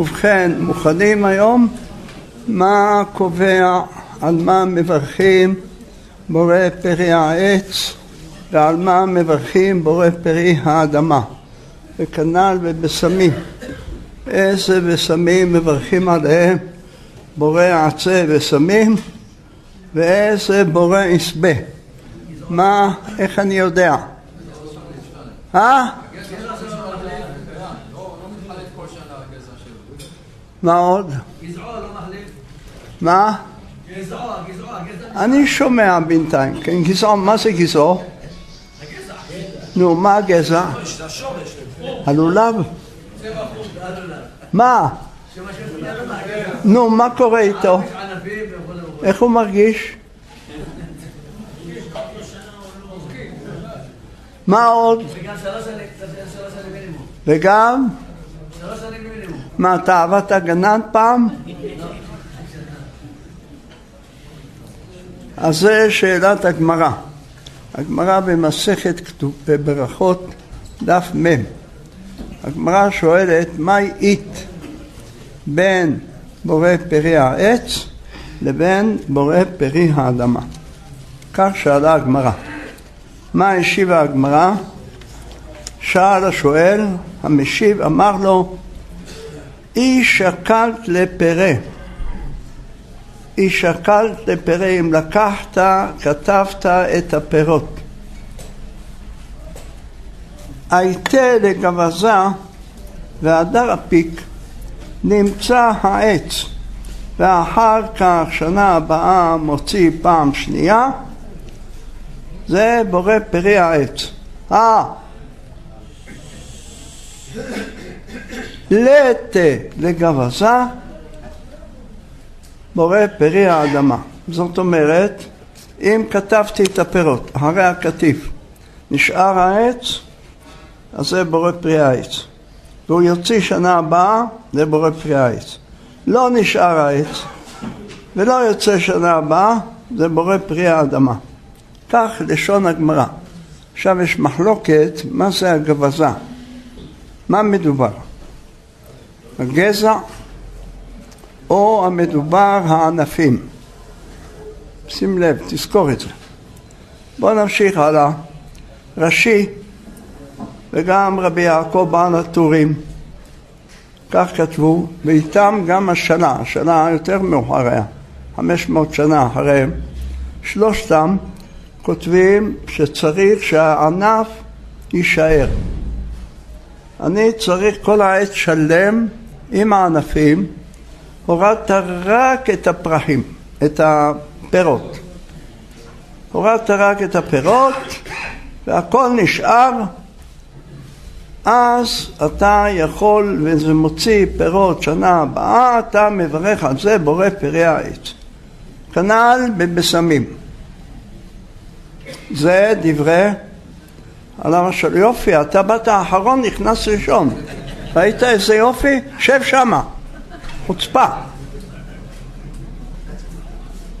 ובכן, מוכנים היום? מה קובע, על מה מברכים בורא פרי העץ ועל מה מברכים בורא פרי האדמה וכנ"ל בבשמים איזה בשמים מברכים עליהם בורא עצי ושמים ואיזה בורא יסבה מה, איך אני יודע? אה? מה עוד? מה? אני שומע בינתיים, כן, גזעו, מה זה גזעו? נו, מה הגזע? הלולב? מה? נו, מה קורה איתו? איך הוא מרגיש? מה עוד? וגם? מה, אתה עבדת גנן פעם? אז זה שאלת הגמרא. הגמרא במסכת ברכות דף מ' הגמרא שואלת מהי אית בין בורא פרי העץ לבין בורא פרי האדמה. כך שאלה הגמרא. מה השיבה הגמרא? שאל השואל, המשיב אמר לו, אי שקלת לפרה. אי שקלת לפרה, אם לקחת, כתבת את הפירות. הייתה לגבזה והדר הפיק נמצא העץ ואחר כך שנה הבאה מוציא פעם שנייה זה בורא פרי העץ. אה, לתה לגבזה בורא פרי האדמה. זאת אומרת, אם כתבתי את הפירות אחרי הקטיף נשאר העץ, אז זה בורא פרי העץ. והוא יוציא שנה הבאה, זה בורא פרי העץ. לא נשאר העץ ולא יוצא שנה הבאה, זה בורא פרי האדמה. כך לשון הגמרא. עכשיו יש מחלוקת מה זה הגבזה, מה מדובר? הגזע או המדובר הענפים. שים לב, תזכור את זה. בואו נמשיך הלאה. רש"י וגם רבי יעקב בעל הטורים כך כתבו, ואיתם גם השנה, השנה יותר מאוחריה, חמש מאות שנה אחריהם, שלושתם כותבים שצריך שהענף יישאר. אני צריך כל העץ שלם עם הענפים, הורדת רק את הפרחים, את הפירות. הורדת רק את הפירות והכל נשאר, אז אתה יכול, וזה מוציא פירות שנה הבאה, אתה מברך על זה בורא פרי העץ. כנ"ל בבשמים. זה דברי עליו השל יופי, אתה באת האחרון, נכנס ראשון. ראית איזה יופי? שב שמה. חוצפה.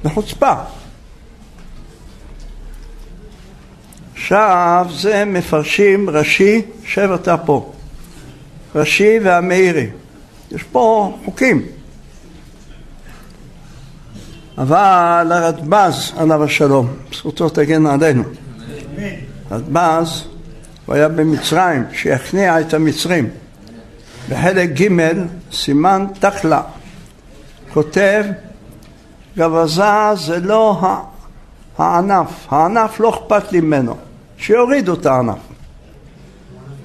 בחוצפה. עכשיו זה מפרשים רש"י, שב אתה פה. רש"י והמאירי. יש פה חוקים. אבל הרדב"ז עליו השלום, זכותו תגן עלינו. רדב"ז, הוא היה במצרים, שיכניע את המצרים. בחלק ג' סימן תחלה, כותב גבזה זה לא הענף, הענף לא אכפת לי ממנו, שיורידו את הענף.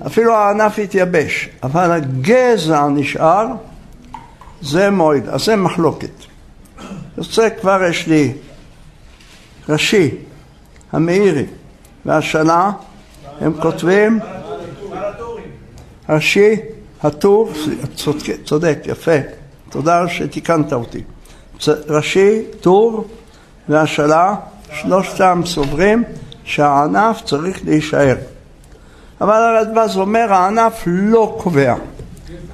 אפילו הענף יתייבש, אבל הגזע נשאר, זה מועיל, אז זה מחלוקת. יוצא כבר יש לי רש"י, המאירי והשנה, הם כותבים רש"י, הטור, צודק, צודק, יפה, תודה שתיקנת אותי. רש"י, טור והשאלה, שלושתם סוברים שהענף צריך להישאר. אבל הרדב"ז אומר הענף לא קובע,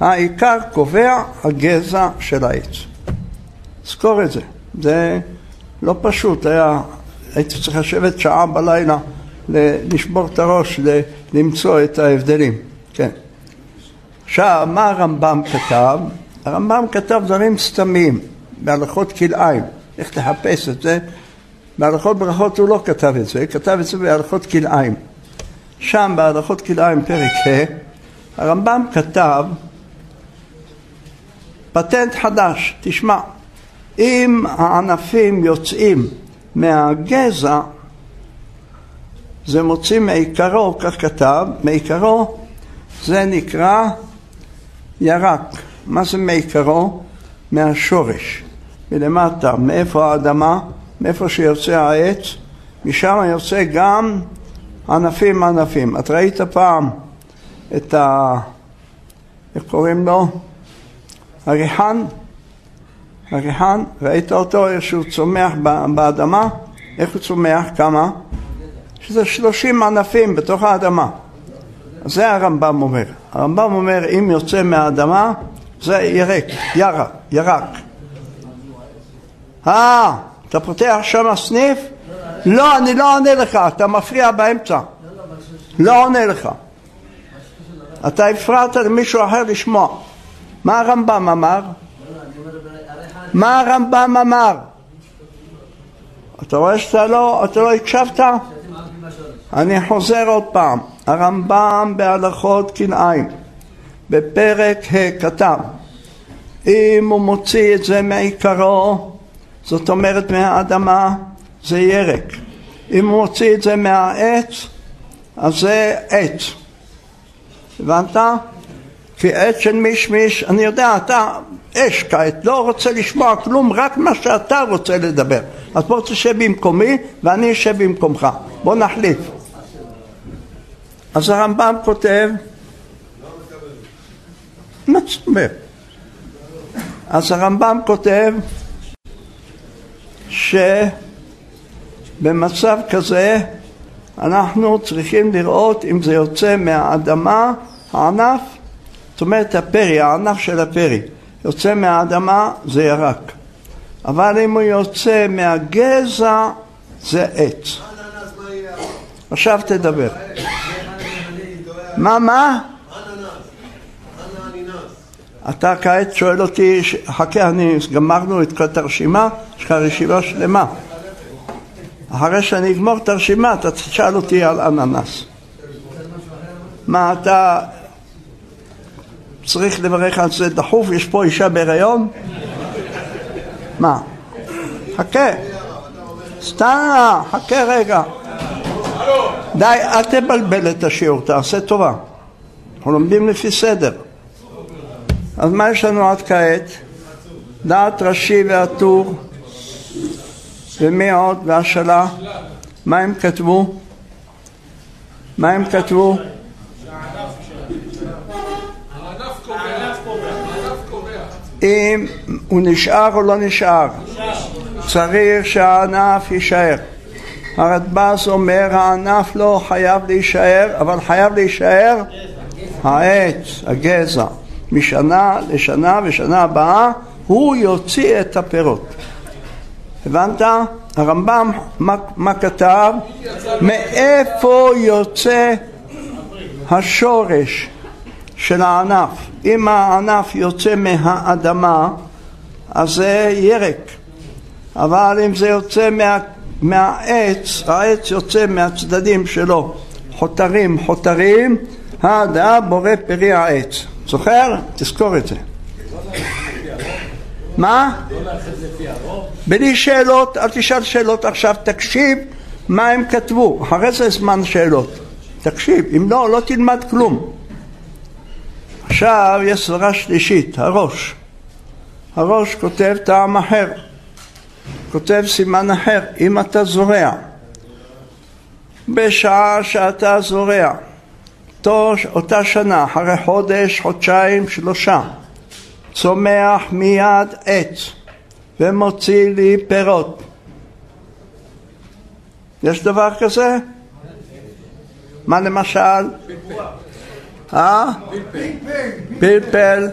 העיקר קובע הגזע של העץ. זכור את זה, זה לא פשוט, היה, הייתי צריך לשבת שעה בלילה לשבור את הראש, למצוא את ההבדלים. עכשיו, מה הרמב"ם כתב? הרמב"ם כתב דברים סתמיים בהלכות כלאיים, איך לחפש את זה. בהלכות ברכות הוא לא כתב את זה, כתב את זה בהלכות כלאיים. שם בהלכות כלאיים פרק ה' הרמב"ם כתב פטנט חדש, תשמע, אם הענפים יוצאים מהגזע, זה מוציא מעיקרו, כך כתב, מעיקרו זה נקרא ירק. מה זה מעיקרו? מהשורש, מלמטה, מאיפה האדמה, מאיפה שיוצא העץ, משם יוצא גם ענפים ענפים. את ראית פעם את ה... איך קוראים לו? הריחן? הריחן, ראית אותו איך שהוא צומח באדמה? איך הוא צומח? כמה? שזה שלושים ענפים בתוך האדמה. זה הרמב"ם אומר. הרמב"ם אומר אם יוצא מהאדמה זה ירק, ירק, ירק. אה, אתה פותח שם סניף? לא, אני לא עונה לך, אתה מפריע באמצע. לא עונה לך. אתה הפרעת למישהו אחר לשמוע. מה הרמב"ם אמר? מה הרמב"ם אמר? אתה רואה שאתה לא, אתה לא הקשבת? אני חוזר עוד פעם. הרמב"ם בהלכות כלאיים בפרק ה' כתב אם הוא מוציא את זה מעיקרו זאת אומרת מהאדמה זה ירק אם הוא מוציא את זה מהעץ אז זה עץ הבנת? כי עץ של מישמיש, אני יודע, אתה אש כעת, לא רוצה לשמוע כלום, רק מה שאתה רוצה לדבר. אז בוא תשב במקומי ואני אשב במקומך. בוא נחליף. אז הרמב"ם כותב, מה זאת אומרת? אז הרמב"ם כותב שבמצב כזה אנחנו צריכים לראות אם זה יוצא מהאדמה, הענף, זאת אומרת הפרי, הענף של הפרי, יוצא מהאדמה זה ירק. אבל אם הוא יוצא מהגזע זה עץ. עכשיו תדבר. מה, מה? אתה כעת שואל אותי, חכה, אני גמרנו את הרשימה, יש לך רשימה שלמה. אחרי שאני אגמור את הרשימה, אתה תשאל אותי על אננס. מה, אתה צריך לברך על זה דחוף? יש פה אישה בהיריון? מה? חכה. סתם, חכה רגע. די, אל תבלבל את השיעור, תעשה טובה. אנחנו לומדים לפי סדר. אז מה יש לנו עד כעת? דעת רש"י והטור ומי עוד? והשאלה? מה הם כתבו? מה הם כתבו? אם הוא נשאר או לא נשאר. צריך שהענף יישאר. הרדב"ז אומר הענף לא חייב להישאר, אבל חייב להישאר העץ, הגזע. משנה לשנה ושנה הבאה הוא יוציא את הפירות. הבנת? הרמב"ם, מה, מה כתב? מאיפה יוצא השורש של הענף? אם הענף יוצא מהאדמה, אז זה ירק. אבל אם זה יוצא מה, מהעץ, העץ יוצא מהצדדים שלו, חותרים, חותרים, הדעה בורא פרי העץ. זוכר? תזכור את זה. מה? בלי שאלות, אל תשאל שאלות עכשיו, תקשיב מה הם כתבו, אחרי זה זמן שאלות. תקשיב, אם לא, לא תלמד כלום. עכשיו יש סברה שלישית, הראש. הראש כותב טעם אחר, כותב סימן אחר, אם אתה זורע, בשעה שאתה זורע, אותה שנה, אחרי חודש, חודשיים, שלושה, צומח מיד עץ ומוציא לי פירות. יש דבר כזה? מה למשל? אה? פלפל,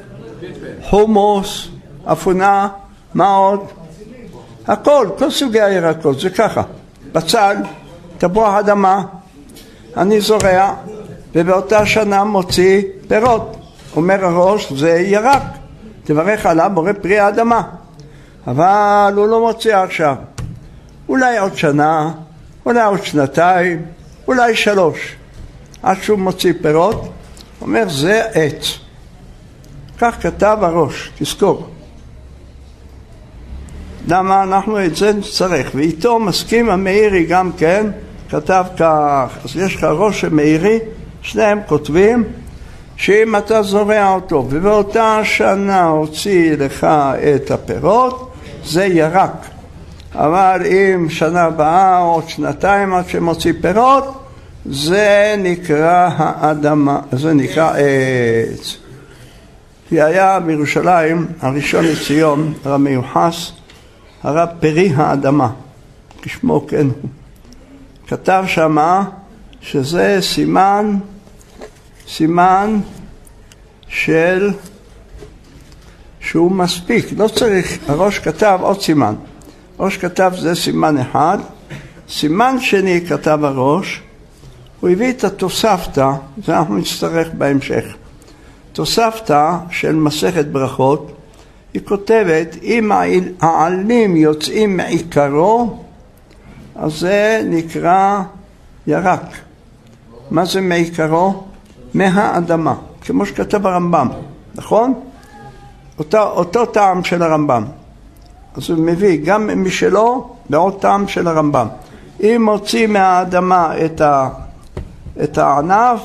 חומוס, אפונה, מה עוד? הכל, כל סוגי הירקות, זה ככה. בצל, תפוח אדמה, אני זורע, ובאותה שנה מוציא פירות. אומר הראש, זה ירק. תברך עליו בורא פרי האדמה. אבל הוא לא מוציא עכשיו. אולי עוד שנה, אולי עוד שנתיים, אולי שלוש. עד שהוא מוציא פירות, אומר זה עץ. כך כתב הראש, תזכור. למה אנחנו את זה נצטרך, ואיתו מסכים המאירי גם כן, כתב כך, אז יש לך ראש המאירי, שניהם כותבים שאם אתה זורע אותו ובאותה שנה הוציא לך את הפירות, זה ירק. אבל אם שנה הבאה או עוד שנתיים עד שמוציא פירות, זה נקרא האדמה, זה נקרא עץ. כי היה בירושלים, הראשון לציון, הרב מיוחס, הרב פרי האדמה, כשמו כן הוא. כתב שמה שזה סימן, סימן של שהוא מספיק, לא צריך, הראש כתב עוד סימן. ראש כתב זה סימן אחד, סימן שני כתב הראש, הוא הביא את התוספתא, זה אנחנו נצטרך בהמשך. תוספתא של מסכת ברכות, היא כותבת, אם העלים יוצאים מעיקרו, אז זה נקרא ירק. מה זה מעיקרו? מהאדמה, כמו שכתב הרמב"ם, נכון? אותו, אותו טעם של הרמב"ם. אז הוא מביא גם משלו ועוד טעם של הרמב"ם. אם מוציא מהאדמה את, ה, את הענף,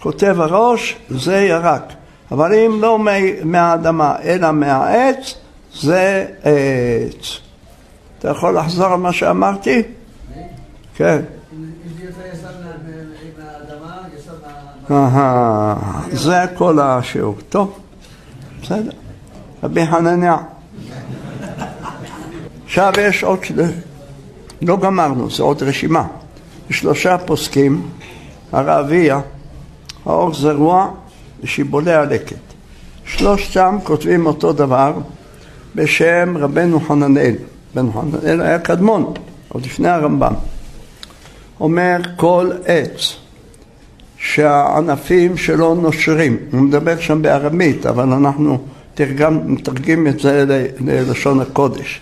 כותב הראש, זה ירק. אבל אם לא מהאדמה אלא מהעץ, זה עץ. אתה יכול לחזור על מה שאמרתי? כן. זה כל השיעור. טוב, בסדר. רבי חנניה. עכשיו יש עוד, לא גמרנו, זה עוד רשימה. שלושה פוסקים, הרעביה, האור זרוע ושיבולי הלקט. שלושתם כותבים אותו דבר בשם רבנו חננאל. רבנו חננאל היה קדמון, עוד לפני הרמב"ם. אומר כל עץ שהענפים שלו נושרים, הוא מדבר שם בארמית, אבל אנחנו תרגם, מתרגם את זה ללשון הקודש.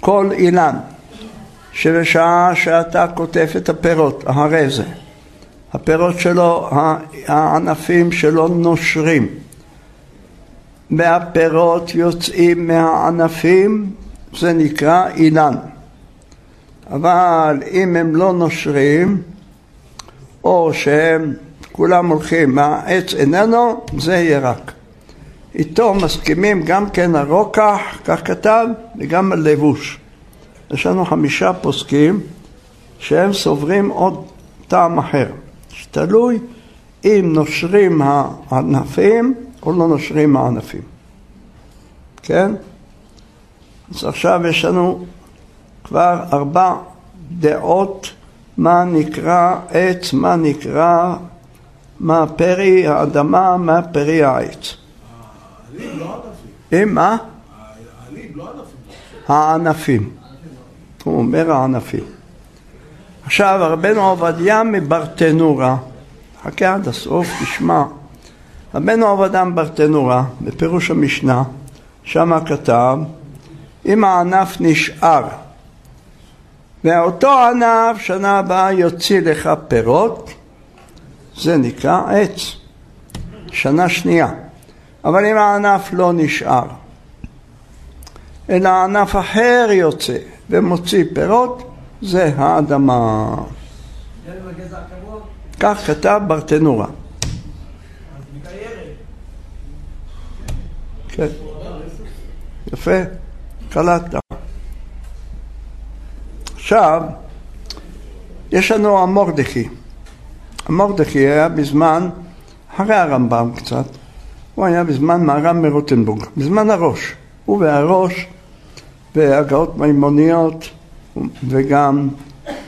כל אילן שבשעה שאתה קוטף את הפירות, הרי זה, הפירות שלו, הענפים שלו נושרים, והפירות יוצאים מהענפים, זה נקרא אילן. אבל אם הם לא נושרים, או שהם כולם הולכים, העץ איננו, זה ירק. איתו מסכימים גם כן הרוקח, כך כתב, וגם הלבוש. יש לנו חמישה פוסקים שהם סוברים עוד טעם אחר, שתלוי אם נושרים הענפים או לא נושרים הענפים. כן? אז עכשיו יש לנו כבר ארבע דעות מה נקרא עץ, מה נקרא, מה פרי האדמה, מה פרי העץ. אם מה? הענפים. הוא אומר הענפים. עכשיו, רבנו עובדיה מברטנורה, חכה עד הסוף, תשמע. רבנו עובדיה מברטנורה, בפירוש המשנה, שמה כתב, אם הענף נשאר, ואותו ענף שנה הבאה יוציא לך פירות, זה נקרא עץ. שנה שנייה. אבל אם הענף לא נשאר, אלא ענף אחר יוצא ומוציא פירות, זה האדמה. כך כתב ברטנורה. כן. יפה, קלטת. עכשיו, יש לנו המורדכי. המורדכי היה בזמן, אחרי הרמב"ם קצת, הוא היה בזמן מהר"ם מרוטנבורג, בזמן הראש. הוא והראש והגאות מימוניות וגם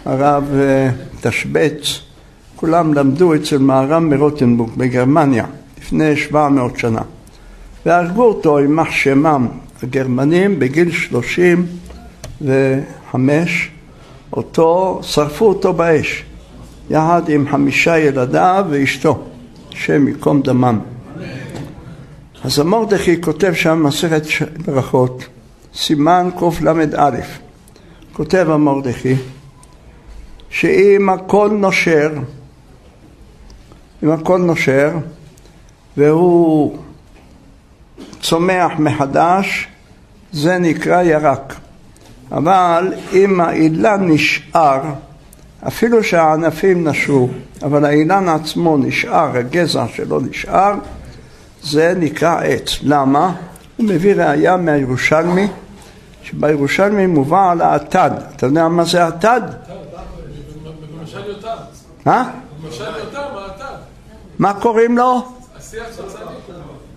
הרב אה, תשבץ, כולם למדו אצל מהר"ם מרוטנבורג בגרמניה לפני 700 שנה. והרגו אותו יימח שמם הגרמנים בגיל שלושים וחמש, אותו, שרפו אותו באש, יחד עם חמישה ילדיו ואשתו, השם ייקום דמם. אז המורדכי כותב שם מסכת ברכות, סימן קל"א, כותב המורדכי, שאם הכל נושר, אם הכל נושר, והוא צומח מחדש, זה נקרא ירק. אבל אם האילן נשאר, אפילו שהענפים נשרו, אבל האילן עצמו נשאר, הגזע שלו נשאר, זה נקרא עץ. למה? הוא מביא ראייה מהירושלמי, שבירושלמי מובא על האטד. אתה יודע מה זה האטד? מה? מה קוראים לו?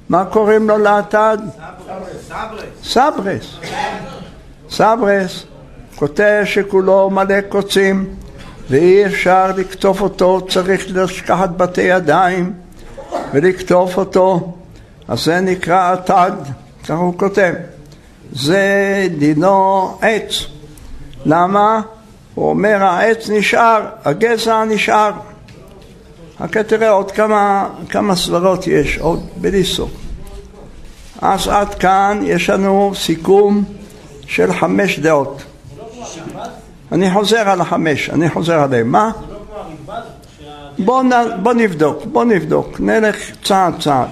מה קוראים לו לאטד? סברס. סברס. כותב שכולו מלא קוצים ואי אפשר לקטוף אותו, צריך לקחת בתי ידיים ולקטוף אותו. אז זה נקרא אטד, ככה הוא כותב. זה דינו עץ. למה? הוא אומר העץ נשאר, הגזע נשאר. רק תראה עוד כמה, כמה סברות יש, עוד בלי סוף. אז עד כאן יש לנו סיכום של חמש דעות. אני חוזר על החמש, אני חוזר עליהם. מה? בוא, נ, בוא נבדוק, בוא נבדוק, נלך צעד צעד.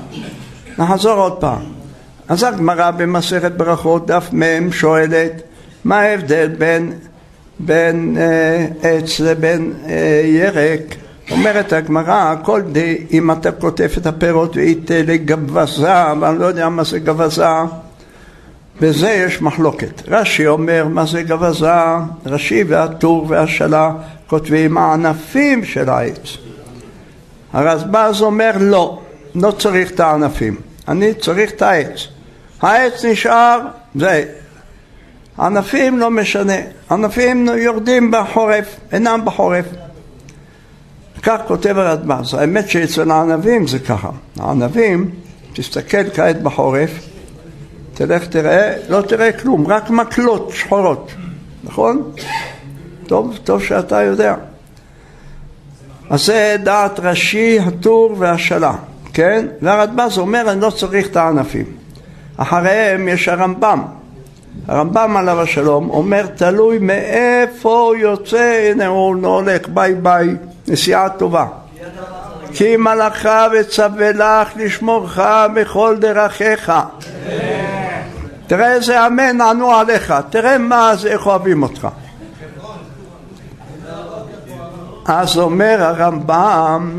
נחזור עוד פעם. אז הגמרא במסכת ברכות, דף מ', שואלת מה ההבדל בין, בין אה, עץ לבין אה, ירק? אומרת הגמרא, כל די, אם אתה קוטף את הפירות ואיתה לגבזה, ואני לא יודע מה זה גבזה, בזה יש מחלוקת. רש"י אומר מה זה גבזה, רש"י והטור והשלה כותבים הענפים של העץ. הרזב"ז אומר לא, לא צריך את הענפים, אני צריך את העץ. העץ נשאר, זה. ענפים לא משנה, ענפים יורדים בחורף, אינם בחורף. כך כותב הרדב"ז. האמת שאצל הענבים זה ככה. הענבים, תסתכל כעת בחורף, תלך תראה, לא תראה כלום, רק מקלות שחורות, נכון? טוב, טוב שאתה יודע. אז זה דעת ראשי, הטור והשלה, כן? והרדב"ז אומר אני לא צריך את הענפים. אחריהם יש הרמב"ם. הרמב"ם עליו השלום אומר תלוי מאיפה יוצא, הנה הוא הולך ביי ביי, נסיעה טובה. כי מלאך וצווה לך לשמורך בכל דרכיך. תראה איזה אמן ענו עליך, תראה מה זה, איך אוהבים אותך. אז אומר הרמב"ם,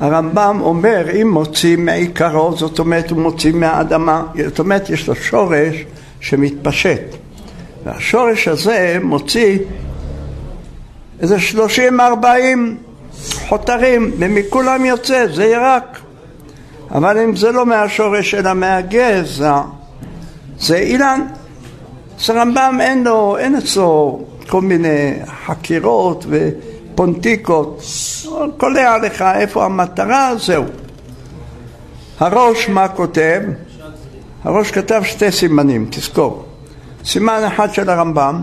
הרמב"ם אומר אם מוציא מעיקרו, זאת אומרת הוא מוציא מהאדמה, זאת אומרת יש לו שורש שמתפשט. והשורש הזה מוציא איזה שלושים ארבעים חותרים ומכולם יוצא, זה ירק. אבל אם זה לא מהשורש אלא מהגזע זה אילן. אז הרמב"ם אין לו, אין אצלו כל מיני חקירות ופונטיקות, קולע לך איפה המטרה, זהו. הראש מה כותב? הראש כתב שתי סימנים, תזכור. סימן אחד של הרמב"ם,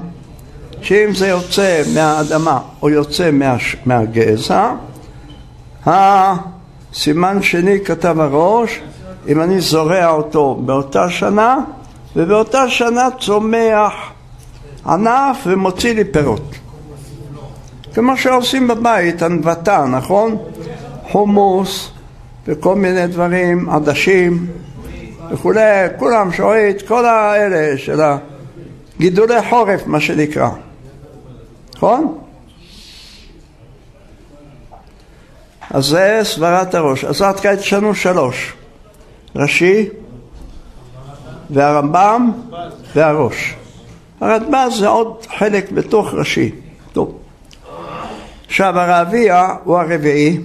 שאם זה יוצא מהאדמה או יוצא מה, מהגזע, הסימן שני כתב הראש, אם אני זורע אותו באותה שנה, ובאותה שנה צומח ענף ומוציא לי פירות. כמו שעושים בבית, ענוותה, נכון? חומוס וכל מיני דברים, עדשים וכולי, כולם שואית, כל האלה של הגידולי חורף, מה שנקרא. נכון? אז זה סברת הראש. אז עד כאן יש לנו שלוש. ראשי והרמב"ם והראש. הרדב"ז זה עוד חלק בתוך ראשי. טוב. עכשיו הרביע הוא הרביעי,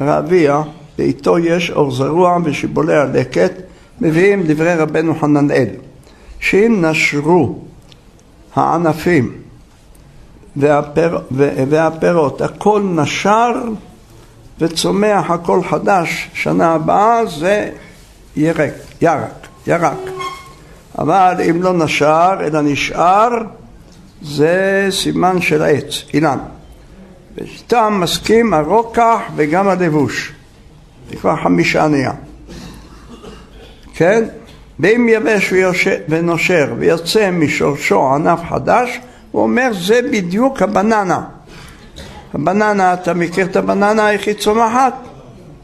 הרביע, ואיתו יש אור זרוע ושיבולי הלקט, מביאים דברי רבנו חננאל, שאם נשרו הענפים והפר, והפירות, הכל נשר וצומח הכל חדש, שנה הבאה זה ירק, ירק, ירק. אבל אם לא נשר אלא נשאר זה סימן של עץ, אילן. ואיתם מסכים הרוקח וגם הלבוש. זה כבר חמישה נהיה. כן? ואם יבש ונושר ויוצא משורשו ענף חדש, הוא אומר זה בדיוק הבננה. הבננה, אתה מכיר את הבננה, איך היא צומחת?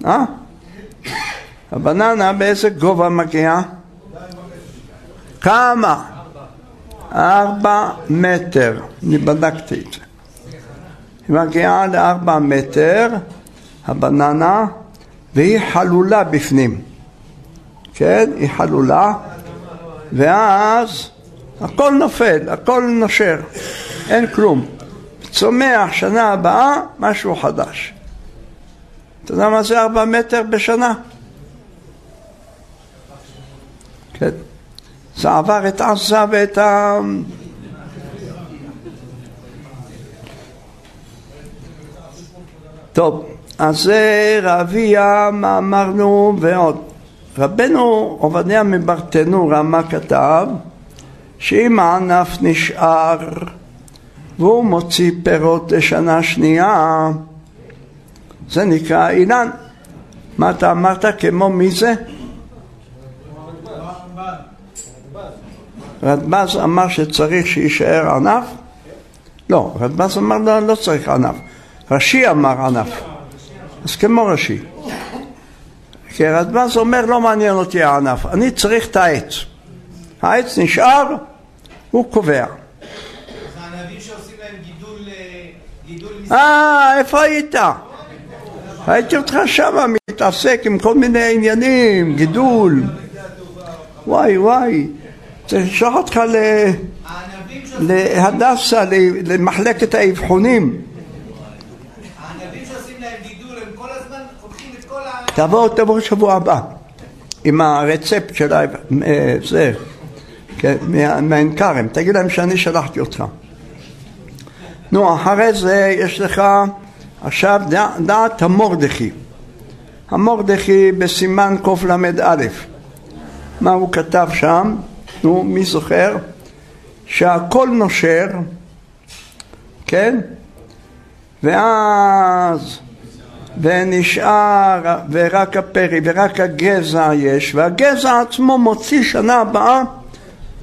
אה? הבננה באיזה גובה מגיעה? כמה? ארבע מטר, אני בדקתי את זה. היא מגיעה לארבע מטר, הבננה, והיא חלולה בפנים. כן? היא חלולה, ואז הכל נופל, הכל נושר, אין כלום. צומח שנה הבאה משהו חדש. אתה יודע מה זה ארבע מטר בשנה? כן. זה עבר את עזה ואת ה... טוב, אז זה רביה, מה אמרנו ועוד. רבנו עובדיה מברטנו רמה כתב שאם הענף נשאר והוא מוציא פירות לשנה שנייה, זה נקרא אילן. מה אתה אמרת? כמו מי זה? רדב"ז אמר שצריך שיישאר ענף? לא, רדב"ז אמר לא, לא צריך ענף. רש"י אמר ענף. אז כמו רש"י. כי רדב"ז אומר לא מעניין אותי הענף, אני צריך את העץ. העץ נשאר, הוא קובע. אה, איפה היית? הייתי אותך שמה מתעסק עם כל מיני עניינים, גידול. וואי וואי, צריך לשלוח אותך להדסה, למחלקת האבחונים. תבוא, תבוא שבוע הבא עם הרצפט של זה, כן, מעין כרם, תגיד להם שאני שלחתי אותך. נו, אחרי זה יש לך עכשיו דע, דעת המורדכי. המורדכי בסימן קל"א. מה הוא כתב שם? נו, מי זוכר? שהכל נושר, כן? ואז ונשאר ורק הפרי ורק הגזע יש והגזע עצמו מוציא שנה הבאה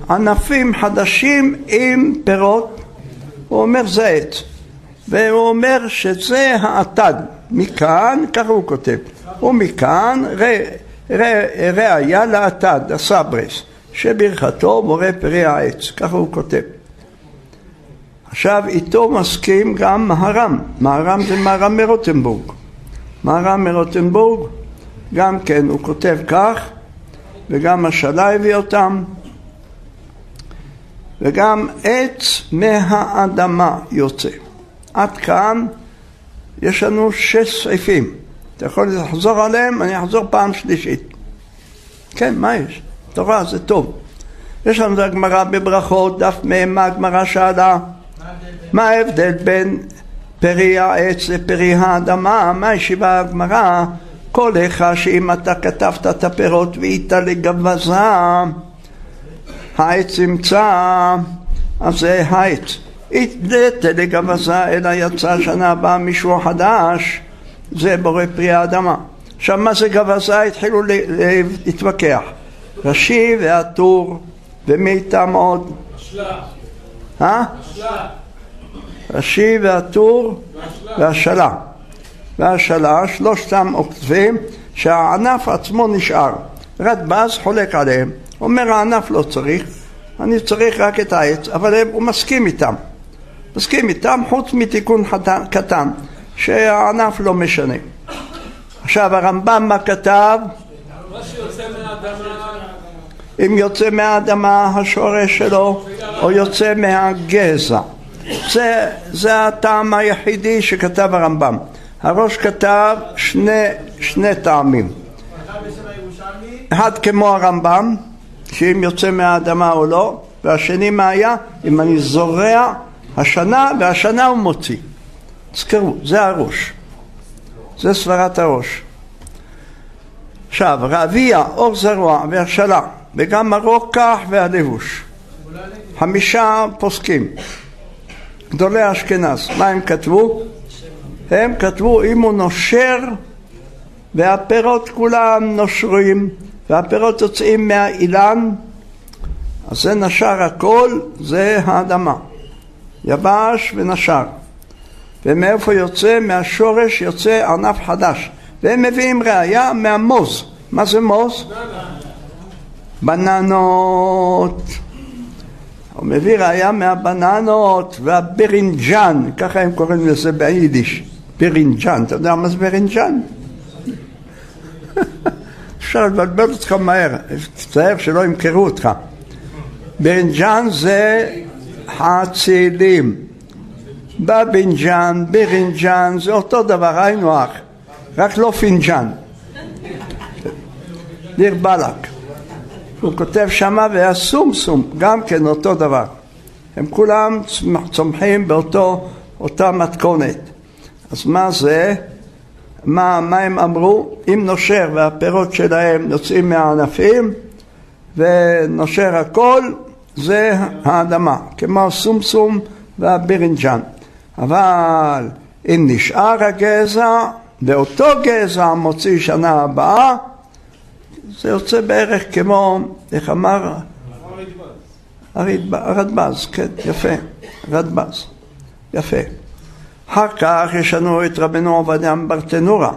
ענפים חדשים עם פירות. הוא אומר זה עץ והוא אומר שזה האטד. מכאן, ככה הוא כותב ומכאן ראיה לאטד, הסברס שברכתו בורא פרי העץ, ככה הוא כותב. עכשיו איתו מסכים גם מהר"ם, מהר"ם זה מהר"ם מרוטנבורג מהר"ם מרוטנבורג, גם כן הוא כותב כך, וגם השאלה הביא אותם, וגם עץ מהאדמה יוצא. עד כאן יש לנו שש סעיפים. אתה יכול לחזור עליהם, אני אחזור פעם שלישית. כן, מה יש? תורה זה טוב. יש לנו את הגמרא בברכות, דף מ', מה הגמרא שאלה? מה ההבדל בין פרי העץ לפרי האדמה, מה ישיבה הגמרא? כל לך שאם אתה כתבת את הפירות ואית לגבזה, העץ ימצא, אז זה העץ. אית לגבזה, אלא יצא שנה הבאה מישהו חדש, זה בורא פרי האדמה. עכשיו מה זה גבזה? התחילו להתווכח. רש"י והטור, ומי איתם עוד? השלה. אה? השלה. רש"י והטור והשלה. והשלה, שלושתם עוקבים שהענף עצמו נשאר. רדב"ז חולק עליהם, אומר הענף לא צריך, אני צריך רק את העץ, אבל הוא מסכים איתם. מסכים איתם חוץ מתיקון קטן, שהענף לא משנה. עכשיו הרמב"ם מה כתב? אם יוצא מהאדמה השורש שלו או יוצא מהגזע זה, זה הטעם היחידי שכתב הרמב"ם. הראש כתב שני, שני טעמים. אחד כמו הרמב"ם, שאם יוצא מהאדמה או לא, והשני מה היה? אם אני זורע השנה, והשנה הוא מוציא. תזכרו, זה הראש. זה סברת הראש. עכשיו, רביע, אור זרוע והשלה, וגם הרוקח והלבוש. חמישה פוסקים. גדולי אשכנז, מה הם כתבו? הם כתבו אם הוא נושר והפירות כולם נושרים והפירות יוצאים מהאילן, אז זה נשר הכל, זה האדמה. יבש ונשר. ומאיפה יוצא? מהשורש יוצא ענף חדש. והם מביאים ראייה מהמוז. מה זה מוז? בננות. הוא מביא ראייה מהבננות והברינג'אן, ככה הם קוראים לזה ביידיש. ברינג'אן, אתה יודע מה זה ברינג'אן? אפשר לבלבל אותך מהר, תצטער שלא ימכרו אותך. ברינג'אן זה חצילים. בבינג'אן, ברינג'אן, זה אותו דבר, היינו הך, רק לא פינג'אן. دير بالك. הוא כותב שמה והסומסום, גם כן אותו דבר. הם כולם צומחים באותו, אותה מתכונת. אז מה זה? מה, מה הם אמרו? אם נושר והפירות שלהם יוצאים מהענפים ונושר הכל, זה האדמה, כמו הסומסום והבירינג'אן. אבל אם נשאר הגזע, ואותו גזע מוציא שנה הבאה, זה יוצא בערך כמו, איך אמר? הרדב"ז, כן, יפה, רדב"ז, יפה. אחר כך יש לנו את רבנו עובדיה ברטנורה.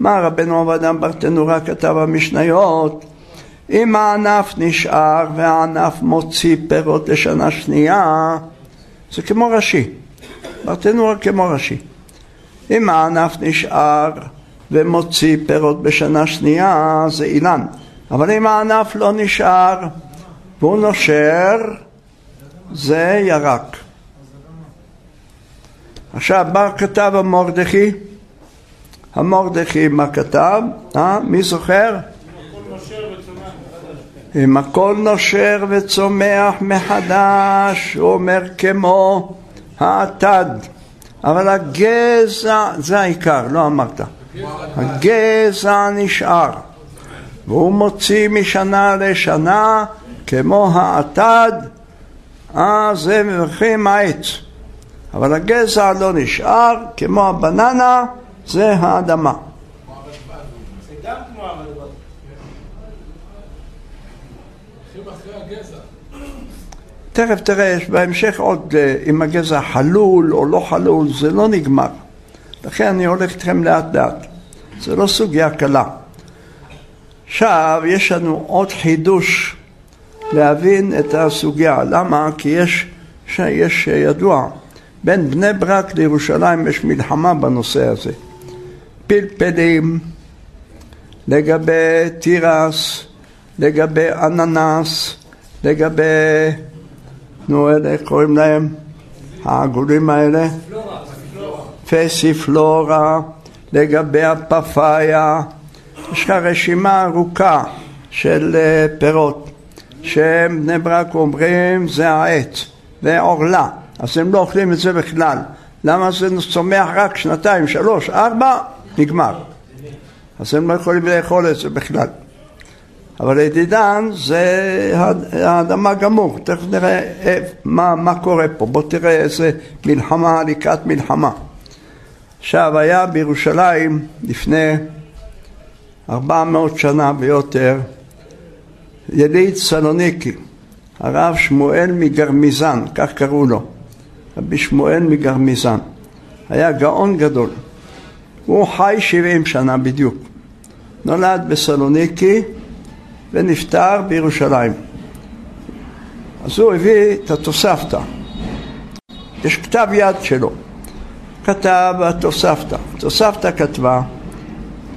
מה רבנו עובדיה ברטנורה כתב במשניות? אם הענף נשאר והענף מוציא פירות לשנה שנייה, זה כמו ראשי. ברטנורה כמו ראשי. אם הענף נשאר ומוציא פירות בשנה שנייה, זה אילן. אבל אם הענף לא נשאר והוא נושר, זה ירק. עכשיו, מה כתב המורדכי? המורדכי מה כתב? אה? מי זוכר? אם הכל נושר וצומח מחדש, הוא אומר כמו האטד. אבל הגזע, זה העיקר, לא אמרת. הגזע נשאר, והוא מוציא משנה לשנה כמו האטד, אז זה מברכים העץ. אבל הגזע לא נשאר, כמו הבננה, זה האדמה. תכף תראה, בהמשך עוד אם הגזע חלול או לא חלול, זה לא נגמר. לכן אני הולך איתכם לאט לאט. זה לא סוגיה קלה. עכשיו, יש לנו עוד חידוש להבין את הסוגיה. למה? כי יש, יש ידוע, בין בני ברק לירושלים יש מלחמה בנושא הזה. פלפלים, לגבי תירס, לגבי אננס, לגבי, נו, אלה, איך קוראים להם? העגולים האלה? פסיפלורה, לגבי הפפאיה. יש לך רשימה ארוכה של אה, פירות שהם בני ברק אומרים זה העץ, זה עורלה. אז הם לא אוכלים את זה בכלל. למה זה צומח רק שנתיים, שלוש, ארבע, נגמר. אז הם לא יכולים לאכול את זה בכלל. אבל ידידן זה האדמה גמור, תכף נראה מה, מה קורה פה, בוא תראה איזה מלחמה לקראת מלחמה. עכשיו היה בירושלים לפני ארבע מאות שנה ויותר יליד סלוניקי, הרב שמואל מגרמיזן, כך קראו לו. רבי שמואל מגרמיזן. היה גאון גדול. הוא חי שבעים שנה בדיוק. נולד בסלוניקי ונפטר בירושלים. אז הוא הביא את התוספתא. יש כתב יד שלו. כתב התוספתא. התוספתא כתבה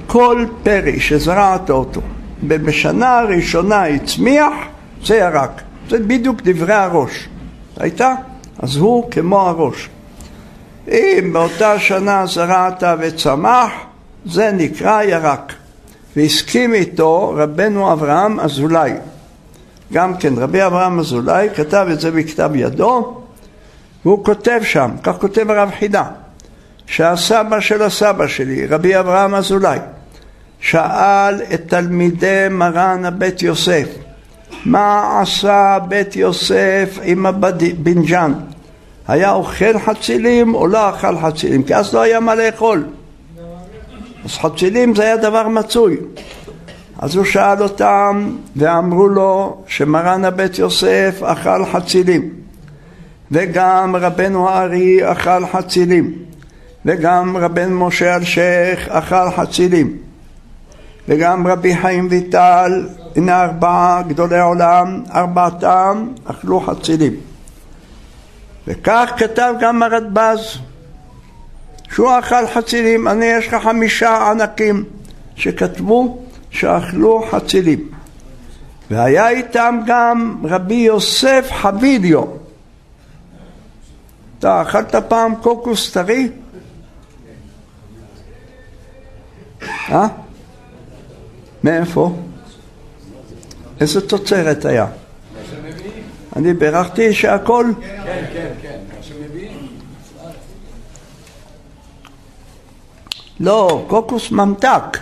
כל פרי שזרעת אותו ובשנה הראשונה הצמיח זה ירק. זה בדיוק דברי הראש. הייתה? אז הוא כמו הראש. אם באותה שנה זרעת וצמח, זה נקרא ירק. והסכים איתו רבנו אברהם אזולאי. גם כן, רבי אברהם אזולאי כתב את זה בכתב ידו, והוא כותב שם, כך כותב הרב חידה, שהסבא של הסבא שלי, רבי אברהם אזולאי, שאל את תלמידי מרן הבית יוסף, מה עשה בית יוסף עם הבנג'ן? היה אוכל חצילים או לא אכל חצילים? כי אז לא היה מה לאכול. אז חצילים זה היה דבר מצוי. אז הוא שאל אותם ואמרו לו שמרן הבית יוסף אכל חצילים וגם רבנו הארי אכל חצילים וגם רבן משה אלשיך אכל חצילים וגם רבי חיים ויטל, הנה ארבעה גדולי עולם, ארבעתם אכלו חצילים. וכך כתב גם הרדב"ז, שהוא אכל חצילים, אני יש לך חמישה ענקים שכתבו שאכלו חצילים. והיה איתם גם רבי יוסף חביליו. אתה אכלת פעם קוקוס טרי? אה? מאיפה? איזה תוצרת היה? אני בירכתי שהכל? כן, כן, כן. לא, קוקוס ממתק.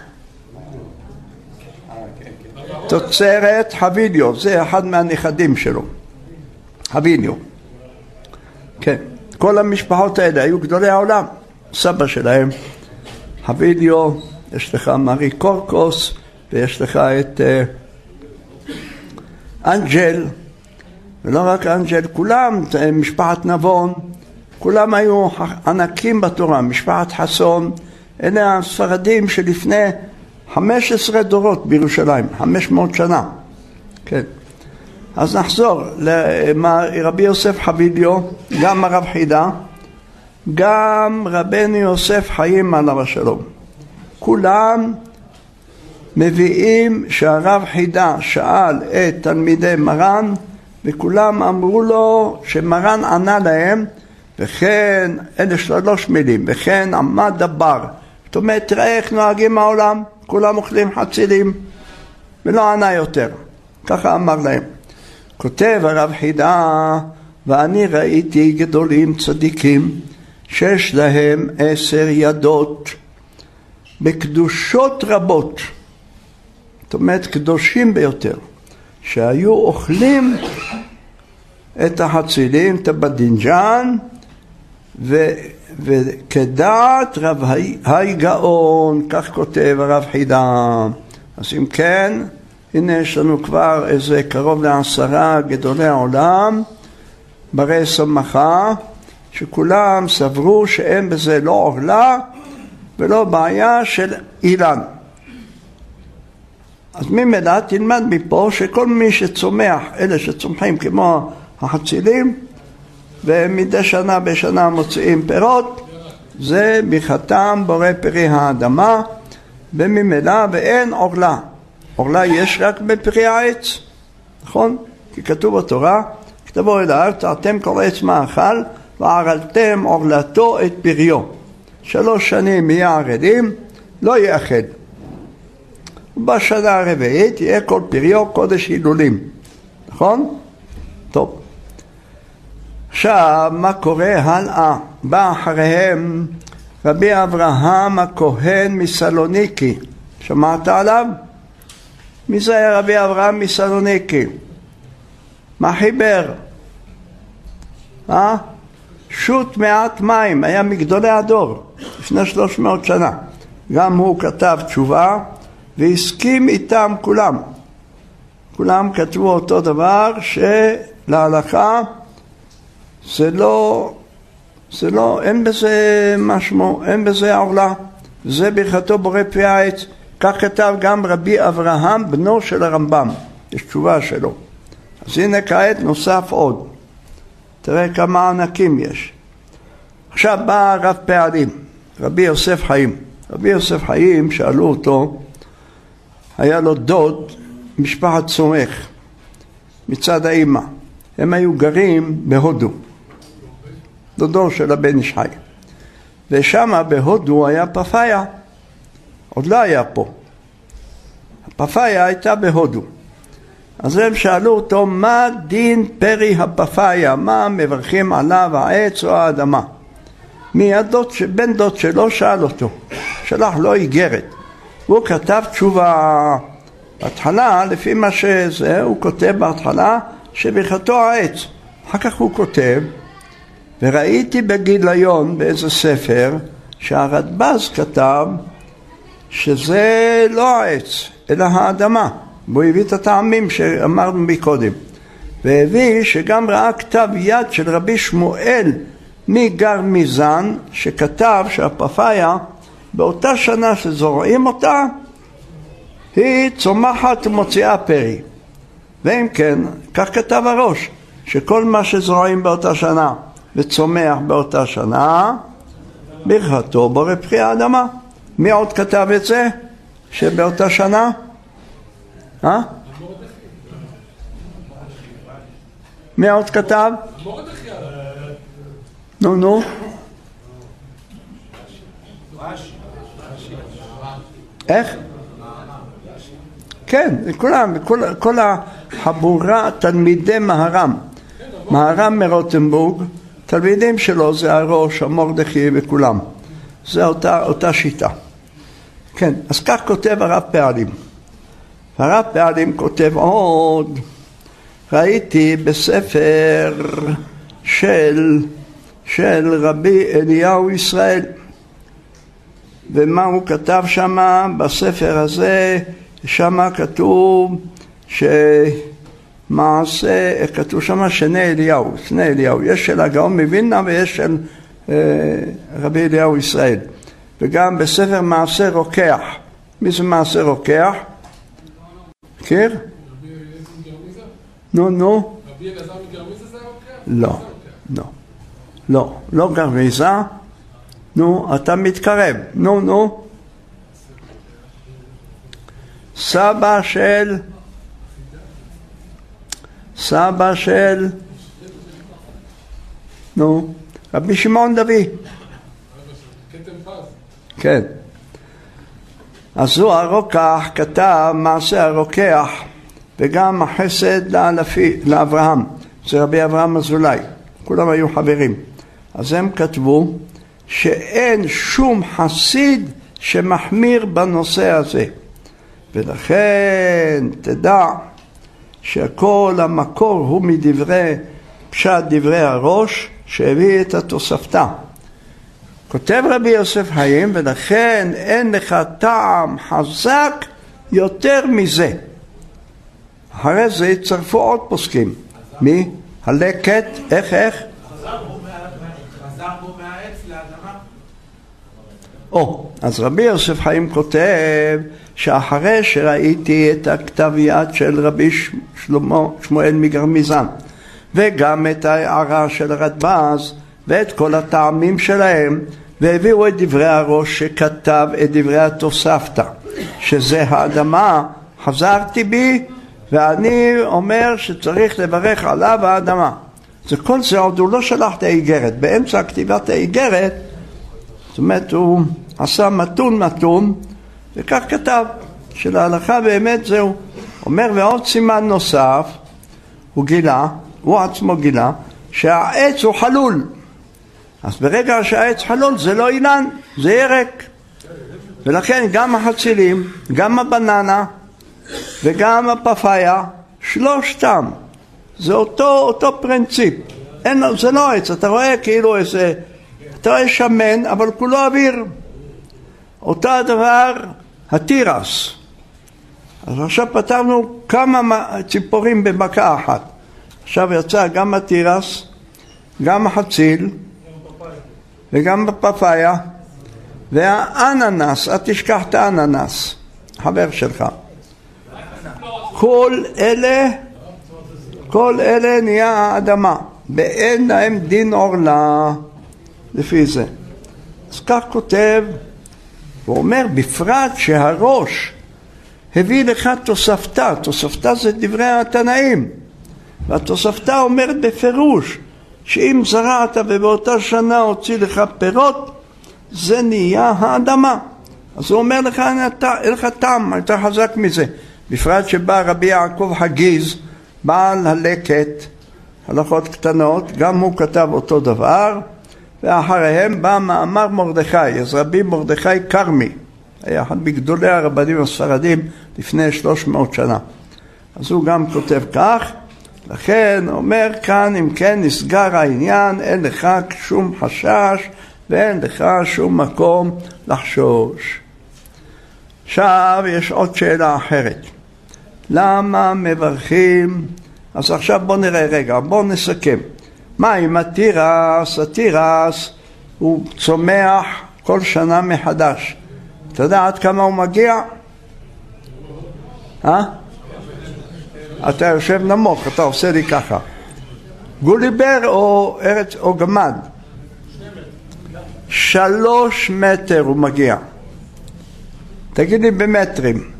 תוצרת חביליו, זה אחד מהנכדים שלו. חביליו. כן, כל המשפחות האלה היו גדולי העולם. סבא שלהם, חביליו, יש לך מארי קורקוס, ויש לך את אה, אנג'ל, ולא רק אנג'ל, כולם, אה, משפחת נבון, כולם היו ענקים בתורה, משפחת חסון, אלה הספרדים שלפני 15 דורות בירושלים, 500 שנה, כן. אז נחזור לרבי יוסף חבידיו, גם הרב חידה, גם רבנו יוסף חיים עליו השלום. כולם מביאים שהרב חידה שאל את תלמידי מרן וכולם אמרו לו שמרן ענה להם וכן, אלה שלוש מילים, וכן עמד דבר. זאת אומרת, תראה איך נוהגים העולם, כולם אוכלים חצילים ולא ענה יותר. ככה אמר להם. כותב הרב חידה, ואני ראיתי גדולים צדיקים שיש להם עשר ידות בקדושות רבות. זאת אומרת קדושים ביותר, שהיו אוכלים את החצילים, את הבדינג'אן, ו, וכדעת רב היי גאון, כך כותב הרב חידה. אז אם כן, הנה יש לנו כבר איזה קרוב לעשרה גדולי העולם, ברי סמכה, שכולם סברו שאין בזה לא עורלה ולא בעיה של אילן. אז ממילא תלמד מפה שכל מי שצומח, אלה שצומחים כמו החצילים, ומדי שנה בשנה מוציאים פירות, זה מחתם בורא פרי האדמה, וממילא ואין עורלה. עורלה יש רק בפרי העץ, נכון? כי כתוב בתורה, כתבו אל הארץ, אתם כל עץ מאכל, וערלתם עורלתו את פריו. שלוש שנים יהיה ערלים, לא יאחד. בשנה הרביעית יהיה כל פריו קודש הילולים, נכון? טוב. עכשיו, מה קורה הלאה? בא אחריהם רבי אברהם הכהן מסלוניקי, שמעת עליו? מי זה היה רבי אברהם מסלוניקי? מה חיבר? אה? שוט מעט מים, היה מגדולי הדור, לפני שלוש מאות שנה. גם הוא כתב תשובה והסכים איתם כולם. כולם כתבו אותו דבר שלהלכה זה לא, זה לא, אין בזה משמו, אין בזה עורלה. זה ברכתו בורא פי העץ. כך כתב גם רבי אברהם, בנו של הרמב"ם. יש תשובה שלו. אז הנה כעת נוסף עוד. תראה כמה ענקים יש. עכשיו בא הרב פעלים, רבי יוסף חיים. רבי יוסף חיים, שאלו אותו, היה לו דוד, משפחת סומך, מצד האימא. הם היו גרים בהודו, דודו של הבן איש חי. ושמה בהודו היה פפאיה, עוד לא היה פה. הפפאיה הייתה בהודו. אז הם שאלו אותו, מה דין פרי הפפאיה? מה מברכים עליו העץ או האדמה? מי בן דוד שלו שאל אותו, שלח לו איגרת. והוא כתב תשובה. בהתחלה, לפי מה שזה, הוא כותב בהתחלה שברכתו העץ. אחר כך הוא כותב, וראיתי בגיליון באיזה ספר שהרדב"ז כתב שזה לא העץ, אלא האדמה. והוא הביא את הטעמים שאמרנו מקודם. והביא שגם ראה כתב יד של רבי שמואל מגר מיזן, שכתב שהפפאיה באותה שנה שזורעים אותה, היא צומחת ומוציאה פרי. ואם כן, כך כתב הראש, שכל מה שזורעים באותה שנה וצומח באותה שנה, ברכתו בורא פרי האדמה. מי עוד כתב את זה? שבאותה שנה? אה? מי עוד כתב? נו נו איך? כן, כולם, כל, החבורה תלמידי מהר"ם, מהר"ם מרוטנבורג, תלמידים שלו זה הראש, המורדכי וכולם, אותה, אותה שיטה. כן, אז כך כותב הרב פעלים. הרב פעלים כותב עוד, ראיתי בספר של, של רבי אליהו ישראל ומה הוא כתב שמה? בספר הזה, שמה כתוב שמעשה, כתוב שמה שני אליהו, שני אליהו, יש של הגאון מווילנה ויש של אה, רבי אליהו ישראל. וגם בספר מעשה רוקח, מי זה מעשה רוקח? מכיר? נו נו. לא, לא, לא, לא גרמיזה נו, אתה מתקרב. נו, נו. סבא של... סבא של... נו, רבי שמעון דבי. כן. הוא הרוקח כתב מעשה הרוקח וגם החסד לאלפי, לאברהם, זה רבי אברהם אזולאי, כולם היו חברים. אז הם כתבו שאין שום חסיד שמחמיר בנושא הזה. ולכן תדע שכל המקור הוא מדברי פשט דברי הראש שהביא את התוספתא. כותב רבי יוסף חיים ולכן אין לך טעם חזק יותר מזה. אחרי זה יצטרפו עוד פוסקים. מי? הלקט, איך איך? או, אז רבי יוסף חיים כותב שאחרי שראיתי את הכתב יד של רבי שלמה, שמואל מגרמיזן וגם את ההערה של הרדב"ז ואת כל הטעמים שלהם והביאו את דברי הראש שכתב את דברי התוספתא שזה האדמה חזרתי בי ואני אומר שצריך לברך עליו האדמה זה כל זה עוד הוא לא שלח את האיגרת באמצע כתיבת האיגרת זאת אומרת, הוא עשה מתון מתון, וכך כתב, שלהלכה באמת זהו. אומר, ועוד סימן נוסף, הוא גילה, הוא עצמו גילה, שהעץ הוא חלול. אז ברגע שהעץ חלול זה לא אילן, זה ירק. ולכן גם החצילים, גם הבננה וגם הפפאיה, שלושתם, זה אותו, אותו פרינציפ. אין, זה לא עץ, אתה רואה כאילו איזה אתה רואה שמן, אבל כולו אוויר. אותו הדבר התירס. אז עכשיו פתרנו כמה ציפורים במכה אחת. עכשיו יצא גם התירס, גם החציל וגם בפפאיה והאננס, אל תשכח את האננס, חבר שלך. כל אלה, כל אלה נהיה האדמה, ואין להם דין עורלה. לפי זה. אז כך כותב, הוא אומר, בפרט שהראש הביא לך תוספתא, תוספתא זה דברי התנאים, והתוספתא אומרת בפירוש שאם זרעת ובאותה שנה הוציא לך פירות, זה נהיה האדמה. אז הוא אומר לך, אין לך טעם, יותר חזק מזה. בפרט שבא רבי יעקב חגיז, בעל הלקט, הלכות קטנות, גם הוא כתב אותו דבר, ואחריהם בא מאמר מרדכי, אז רבי מרדכי כרמי, היה אחד מגדולי הרבנים הספרדים לפני שלוש מאות שנה. אז הוא גם כותב כך, לכן אומר כאן אם כן נסגר העניין, אין לך שום חשש ואין לך שום מקום לחשוש. עכשיו יש עוד שאלה אחרת. למה מברכים? אז עכשיו בואו נראה רגע, בואו נסכם. מה עם התירס? התירס הוא צומח כל שנה מחדש. אתה יודע עד כמה הוא מגיע? אה? אתה יושב נמוך, אתה עושה לי ככה. גוליבר או ארץ או גמד? שלוש מטר הוא מגיע. תגיד לי במטרים.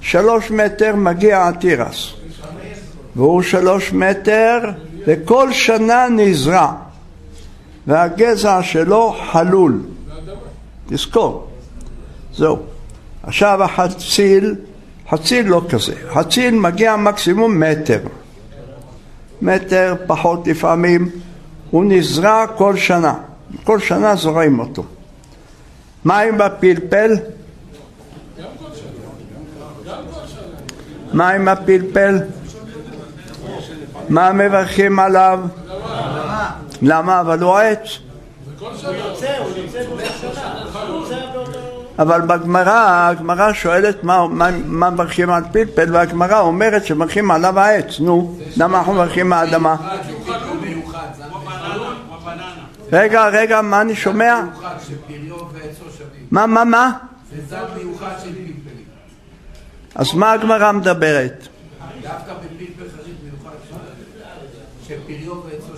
שלוש מטר מגיע התירס. והוא שלוש מטר וכל שנה נזרע. והגזע שלו חלול. תזכור. זהו. עכשיו החציל, חציל לא כזה. חציל מגיע מקסימום מטר. מטר, פחות לפעמים. הוא נזרע כל שנה. כל שנה זורעים אותו. מה עם הפלפל? מה עם הפלפל? מה מברכים עליו? למה? אבל הוא עץ. אבל בגמרא, הגמרא שואלת מה, מה, מה מברכים על פלפל והגמרא אומרת שמברכים עליו העץ, נו, למה אנחנו מברכים מהאדמה? רגע, רגע, מה אני שומע? מה, מה, מה? זה זן מיוחד של פלפלים. אז מה הגמרא מדברת? דווקא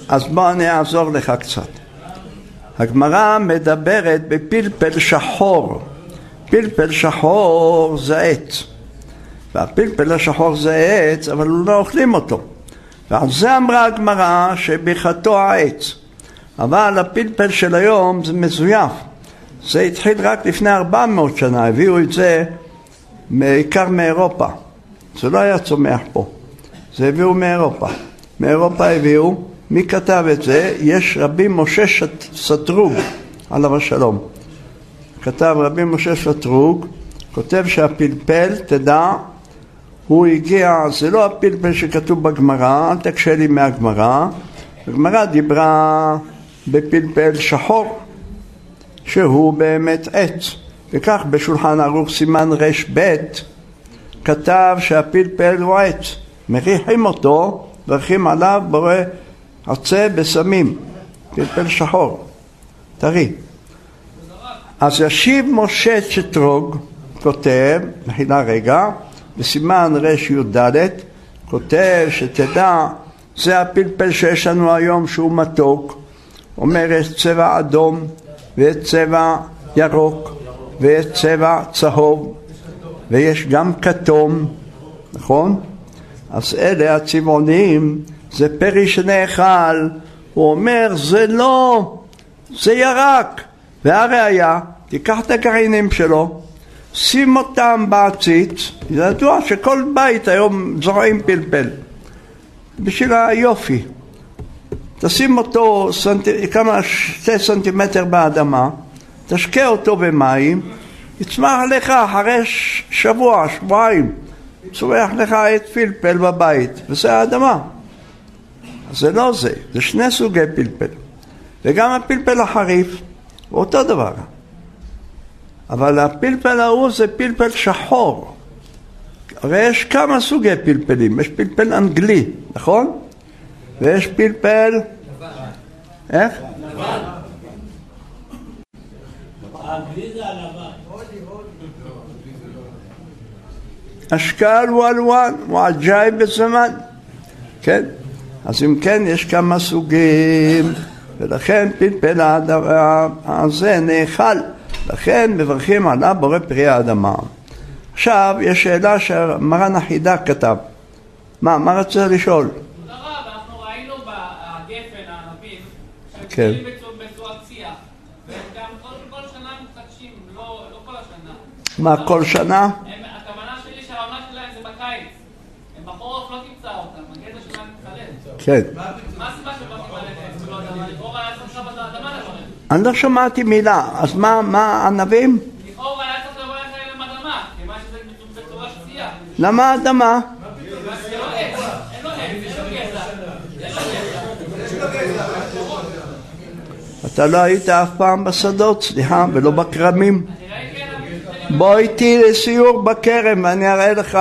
אז בוא אני אעזור לך קצת. הגמרא מדברת בפלפל שחור. פלפל שחור זה עץ. והפלפל השחור זה עץ, אבל לא אוכלים אותו. ועל זה אמרה הגמרא שברכתו העץ. אבל הפלפל של היום זה מזויף. זה התחיל רק לפני 400 שנה, הביאו את זה בעיקר מאירופה. זה לא היה צומח פה, זה הביאו מאירופה. מאירופה הביאו, מי כתב את זה? יש רבי משה סטרוג, עליו השלום. כתב רבי משה סטרוג, כותב שהפלפל, תדע, הוא הגיע, זה לא הפלפל שכתוב בגמרא, אל תקשה לי מהגמרא, הגמרא דיברה בפלפל שחור, שהוא באמת עץ. וכך בשולחן ערוך סימן רב כתב שהפלפל הוא עץ. מריחים אותו, מריחים עליו בורא עצה בסמים, פלפל שחור, טרי. אז ישיב משה צ'טרוג, כותב, מחילה רגע, בסימן רי"ד, כותב שתדע, זה הפלפל שיש לנו היום שהוא מתוק, אומר יש צבע אדום ויש צבע ירוק ויש צבע צהוב ויש גם כתום, נכון? אז אלה הצבעונים זה פרי שנאכל, הוא אומר זה לא, זה ירק והראיה, תיקח את הגרעינים שלו, שים אותם בעציץ, ידוע שכל בית היום זורעים פלפל בשביל היופי תשים אותו סנט... כמה, שתי סנטימטר באדמה, תשקה אותו במים, יצמח לך אחרי שבוע, שבועיים, צומח לך עץ פלפל בבית, וזה האדמה. זה לא זה, זה שני סוגי פלפל. וגם הפלפל החריף אותו דבר. אבל הפלפל ההוא זה פלפל שחור. הרי יש כמה סוגי פלפלים, יש פלפל אנגלי, נכון? ויש פלפל... איך? אשכל ואלואן ועג'איב בזמן כן? אז אם כן יש כמה סוגים ולכן פלפל הזה נאכל לכן מברכים עליו בורא פרי האדמה עכשיו יש שאלה שמרן החידה כתב מה, מה רצית לשאול? כן. מה, כל שנה? הכוונה שלי שהעונה שלהם זה בקיץ. הם בחורף לא תמצא אותם, הגזע שלהם מתחלף. כן. מה הסיבה שבאתי לאדמה? לכאורה היה צריך עכשיו האדמה לברך. אני לא שמעתי מילה, אז מה, מה הענבים? לכאורה היה צריך לברך להם אדמה, כיוון שזה בצורה שצייה. למה אדמה? אתה לא היית אף פעם בשדות, סליחה, ולא בכרמים. בוא איתי לסיור בכרם ואני אראה לך,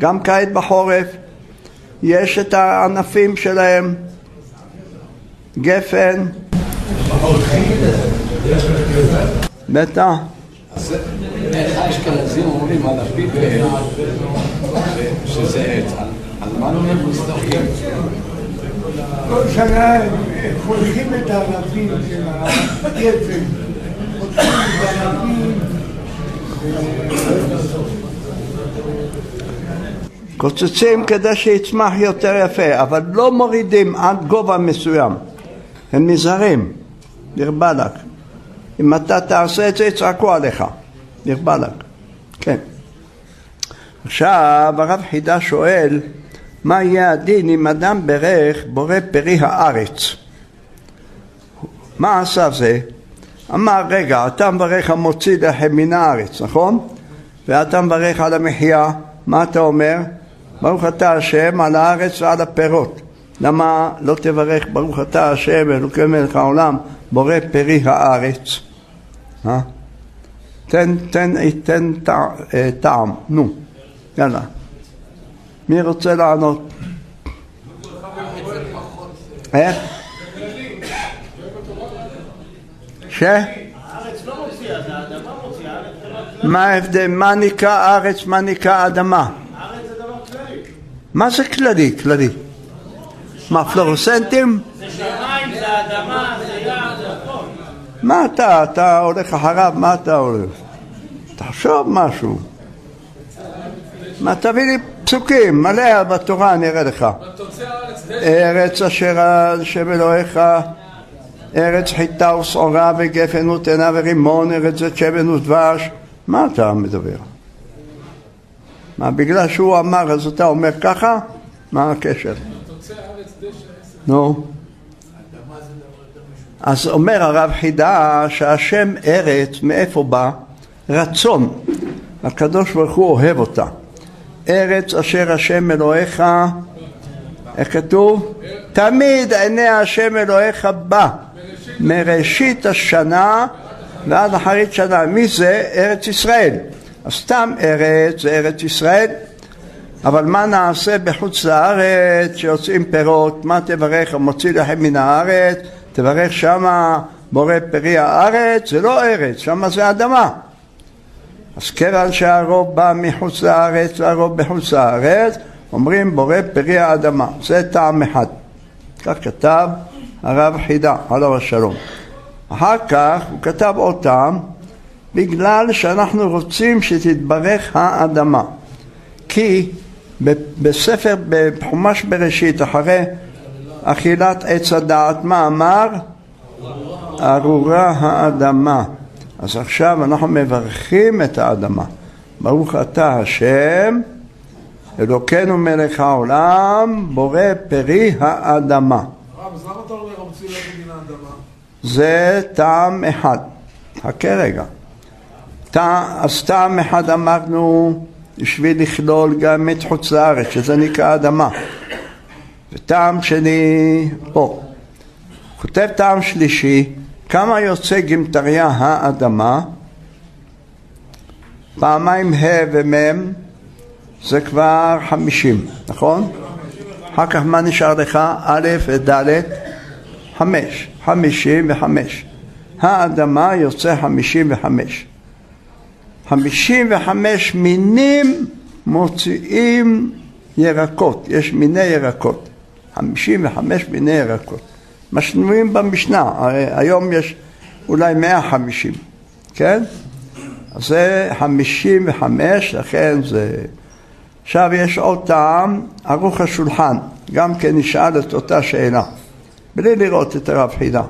גם קיץ בחורף, יש את הענפים שלהם, גפן, בטח. איך האשכנזים אומרים על הפיפל שזה עץ? על- על מה אנחנו מסתובבים? כל שנה הם את הענפים של הגפן, חותכים את הענפים קוצצים כדי שיצמח יותר יפה, אבל לא מורידים עד גובה מסוים. הם נזהרים, דיר באלק. אם אתה תעשה את זה, יצעקו עליך, דיר באלק. כן. עכשיו הרב חידה שואל, מה יהיה הדין אם אדם ברך בורא פרי הארץ? מה עשה זה? אמר, רגע, אתה מברך המוציא לחם מן הארץ, נכון? ואתה מברך על המחיה, מה אתה אומר? ברוך אתה השם על הארץ ועל הפירות. למה לא תברך ברוך אתה השם אלוקי מלך העולם בורא פרי הארץ? אה? תן, תן, תן אה, טעם, נו, יאללה. מי רוצה לענות? איך? ש? מה ההבדל? מה נקרא ארץ? מה נקרא אדמה? מה זה כללי? כללי. מה, פלורסנטים? זה שמיים, זה אדמה, זה ים, זה הכל. מה אתה, אתה הולך אחריו, מה אתה הולך? תחשוב משהו. מה, תביא לי פסוקים, מלא בתורה, אני אראה לך. ארץ אשר השם אלוהיך, ארץ חיטה ושעורה וגפן ותאנה ורימון, ארץ זית שמן ודבש. מה אתה מדבר? מה, בגלל שהוא אמר אז אתה אומר ככה? מה הקשר? נו. אז אומר הרב חידה שהשם ארץ, מאיפה בא? רצון. הקדוש ברוך הוא אוהב אותה. ארץ אשר השם אלוהיך, איך כתוב? תמיד עיני השם אלוהיך בא. מראשית השנה ועד אחרית שנה. מי זה? ארץ ישראל. אז סתם ארץ זה ארץ ישראל. אבל מה נעשה בחוץ לארץ שיוצאים פירות? מה תברך המוציא לחם מן הארץ? תברך שמה בורא פרי הארץ? זה לא ארץ, שמה זה אדמה. אז כיוון שהרוב בא מחוץ לארץ והרוב בחוץ לארץ, אומרים בורא פרי האדמה. זה טעם אחד. כך כתב הרב חידה, עליו השלום. אחר כך הוא כתב עוד טעם, בגלל שאנחנו רוצים שתתברך האדמה. כי בספר, בחומש בראשית, אחרי אכילת עץ הדעת, מה אמר? ארורה האדמה. אז עכשיו אנחנו מברכים את האדמה. ברוך אתה השם, אלוקינו מלך העולם, בורא פרי האדמה. הרב, אז למה אתה אומר האדמה? זה טעם אחד. חכה רגע. אז טעם אחד אמרנו בשביל לכלול גם את חוץ לארץ, שזה נקרא אדמה. וטעם שני, פה. כותב טעם שלישי, כמה יוצא גמטריה האדמה? פעמיים ה' ומ' זה כבר חמישים, נכון? אחר כך מה נשאר לך? א' וד' חמש, חמישים וחמש. האדמה יוצא חמישים וחמש. חמישים וחמש מינים מוציאים ירקות, יש מיני ירקות. חמישים וחמש מיני ירקות. משנויים במשנה, היום יש אולי מאה חמישים, כן? אז זה חמישים וחמש, לכן זה... עכשיו יש עוד טעם, ערוך השולחן, גם כן נשאל את אותה שאלה, בלי לראות את הרב חידה. הוא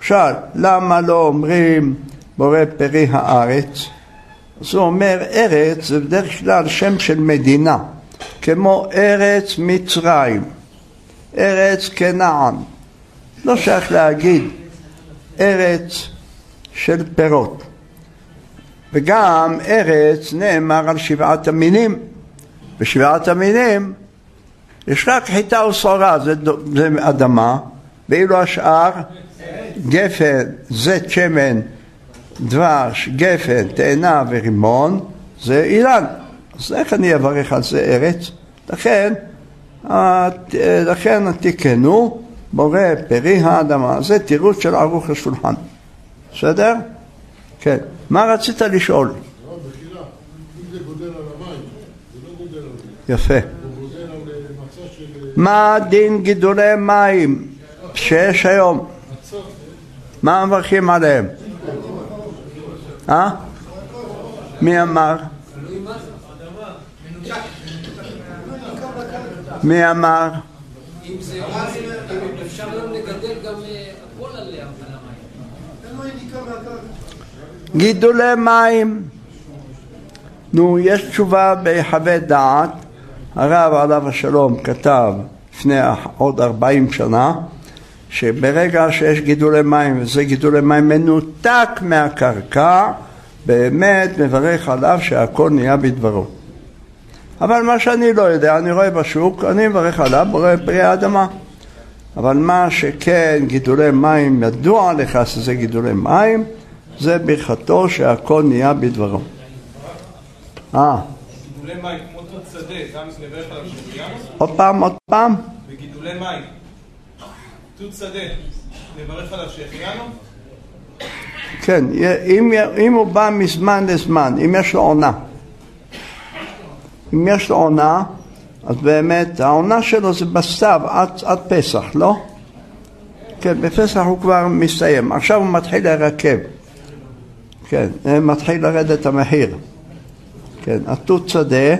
שאל, למה לא אומרים בורא פרי הארץ? אז הוא אומר, ארץ זה בדרך כלל שם של מדינה, כמו ארץ מצרים, ארץ כנען. לא שייך להגיד ארץ של פירות. וגם ארץ נאמר על שבעת המינים. בשבעת המינים יש רק חיטה ושעורה, זה, זה אדמה, ואילו השאר גפן, זית שמן, דבש, גפן, תאנה ורימון, זה אילן. אז איך אני אברך על זה ארץ? לכן, לכן תיקנו בורא פרי האדמה. זה תירוץ של ערוך השולחן. בסדר? כן. מה רצית לשאול? יפה. מה דין גידולי מים שיש היום? מה מברכים עליהם? אה? מי אמר? מי אמר? אם זה אפשר גם לגדל גם הכל על. גידולי מים. נו, יש תשובה בחוות דעת, הרב עליו השלום כתב לפני עוד 40 שנה, שברגע שיש גידולי מים וזה גידולי מים מנותק מהקרקע, באמת מברך עליו שהכל נהיה בדברו. אבל מה שאני לא יודע, אני רואה בשוק, אני מברך עליו, בורא פרי האדמה. אבל מה שכן גידולי מים, ידוע לך שזה גידולי מים, זה ברכתו שהכל נהיה בדברו. אה, גידולי מים כמו תות שדה, גם נברך עליו? עוד פעם, עוד פעם. בגידולי מים. תות שדה, נברך עליו שהחיינו? כן, אם, אם הוא בא מזמן לזמן, אם יש לו עונה. אם יש לו עונה, אז באמת העונה שלו זה בסתיו עד, עד פסח, לא? כן, בפסח הוא כבר מסתיים. עכשיו הוא מתחיל להירקב. כן, אה, מתחיל לרדת המחיר. כן, התות שדה,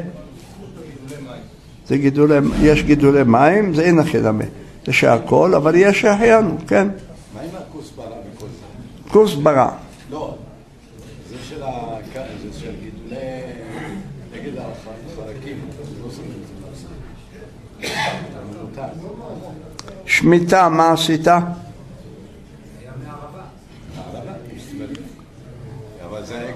זה גידולי, יש גידולי מים, זה אין החינמי. זה שהכל, אבל יש שהחיינו, כן. מה עם הכוסברה וכל זה? כוסברה. לא, זה של גידולי... נגד החרקים. לא. שמיטה, מה עשית? אבל זה היה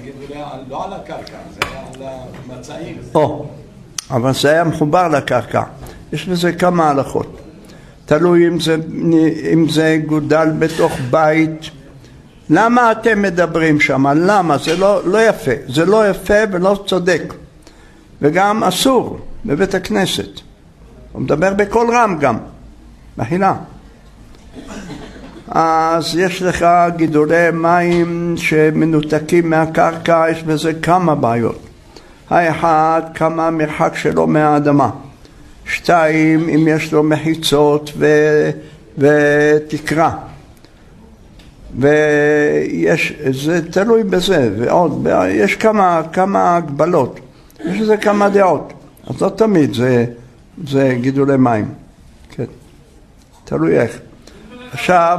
גידול- לא על הקרקע, זה היה על המצעים. או, אבל זה היה מחובר לקרקע. יש בזה כמה הלכות. תלוי אם זה, אם זה גודל בתוך בית. למה אתם מדברים שם? למה? זה לא, לא יפה. זה לא יפה ולא צודק. וגם אסור בבית הכנסת. הוא מדבר בקול רם גם. מחילה. אז יש לך גידולי מים שמנותקים מהקרקע, יש בזה כמה בעיות. האחד, כמה המרחק שלו מהאדמה. שתיים, אם יש לו מחיצות ו... ותקרה. ויש, זה תלוי בזה, ועוד, יש כמה, כמה הגבלות. יש לזה כמה דעות. אז לא תמיד זה, זה גידולי מים. כן. תלוי איך. עכשיו,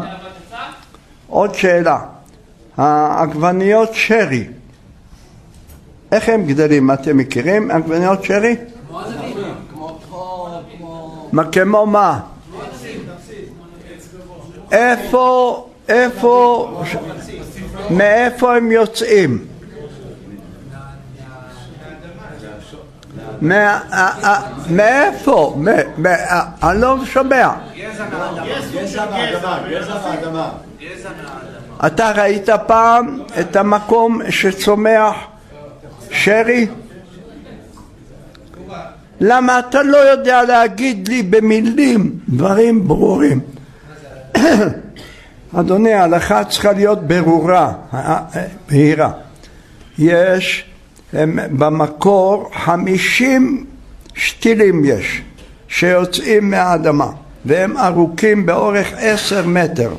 עוד שאלה. העגבניות שרי, איך הם גדלים? אתם מכירים עגבניות שרי? מה כמו מה? איפה, איפה, מאיפה הם יוצאים? מה- ה- ה- מאיפה? מ- מ- ה- אני לא שומע. אתה ראית פעם את המקום שצומח שרי? למה אתה לא יודע להגיד לי במילים דברים ברורים? אדוני, ההלכה צריכה להיות ברורה, אה, אה, בהירה. יש במקור חמישים שתילים יש שיוצאים מהאדמה והם ארוכים באורך עשר מטר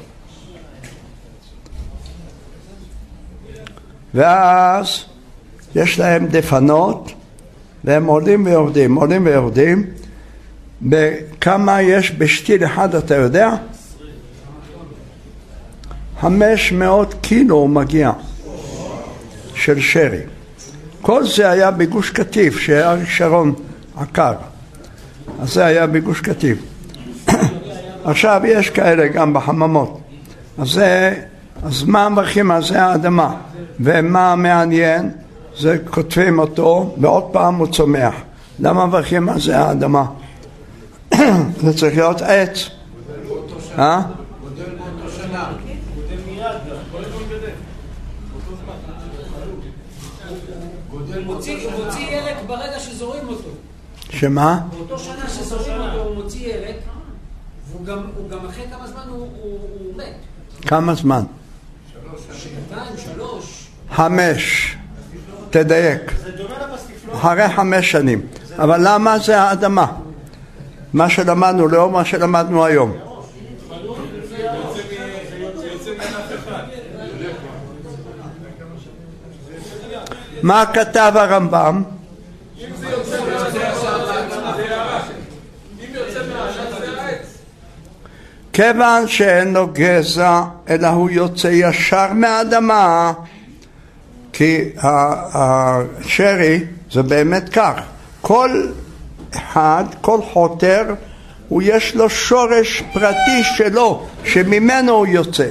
ואז יש להם דפנות והם עולים ויורדים, עולים ויורדים בכמה יש בשתיל אחד אתה יודע? חמש מאות קילו הוא מגיע של שרי. כל זה היה בגוש קטיף שאריק שרון עקר. אז זה היה בגוש קטיף. עכשיו יש כאלה גם בחממות. אז זה, אז מה מברכים על זה האדמה? ומה מעניין זה כותבים אותו ועוד פעם הוא צומח למה מברכים על זה האדמה? זה צריך להיות עץ אה? מוציא מוציא ירק ברגע שזורים אותו. שמה? באותו שנה שזורים אותו הוא מוציא ירק, והוא גם, אחרי כמה זמן הוא מת. כמה זמן? שנתיים, שלוש. חמש. תדייק. אחרי חמש שנים. אבל למה זה האדמה? מה שלמדנו, לאור מה שלמדנו היום. מה כתב הרמב"ם? כיוון שאין לו גזע, אלא הוא יוצא ישר מהאדמה, כי השרי זה באמת כך, כל אחד, כל חותר, הוא יש לו שורש פרטי שלו, שממנו הוא יוצא.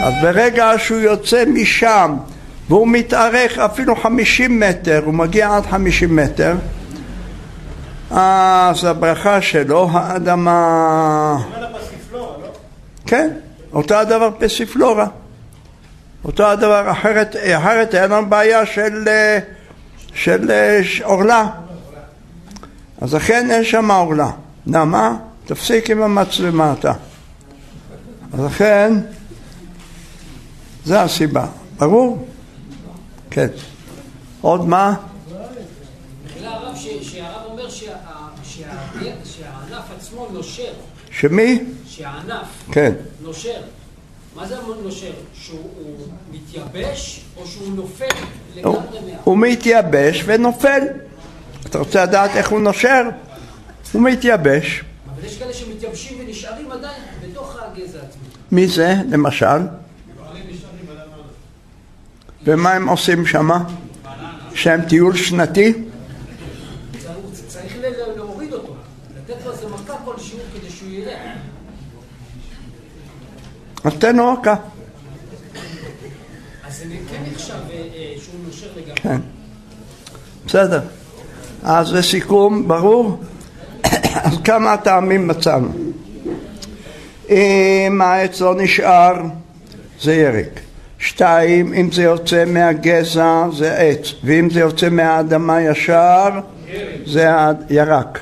אז ברגע שהוא יוצא משם והוא מתארך אפילו חמישים מטר, הוא מגיע עד חמישים מטר, אז הברכה שלו, האדמה... כן, אותו הדבר פסיפלורה. אותו הדבר, אחרת, אחרת אין לנו בעיה של, אה, של אה, ש- עורלה. אז אכן אין שם עורלה. למה? תפסיק עם המצלמה אתה. אז אכן, זה הסיבה. ברור? כן. עוד מה? שהרב אומר שהענף עצמו נושר, שמי? שהענף כן. נושר. מה זה נושר? שהוא הוא מתייבש או שהוא נופל לגמרי מה... הוא מתייבש ונופל. אתה רוצה לדעת איך הוא נושר? הוא מתייבש. אבל יש כאלה שמתייבשים ונשארים עדיין בתוך הגזע עצמו. מי זה, למשל? ומה הם עושים שמה? יש להם טיול שנתי? צריך- צריך ל- להוריד אותו, לתת לו איזה מכה כלשהו כדי שהוא יראה. אז תן לו מכה. אז זה כן נחשב אה, אה, שהוא נושר לגמרי. כן. בסדר. אז לסיכום, ברור? אז כמה טעמים מצאנו. אם העץ לא נשאר, זה ירק. שתיים, אם זה יוצא מהגזע, זה עץ. ואם זה יוצא מהאדמה ישר, זה הירק.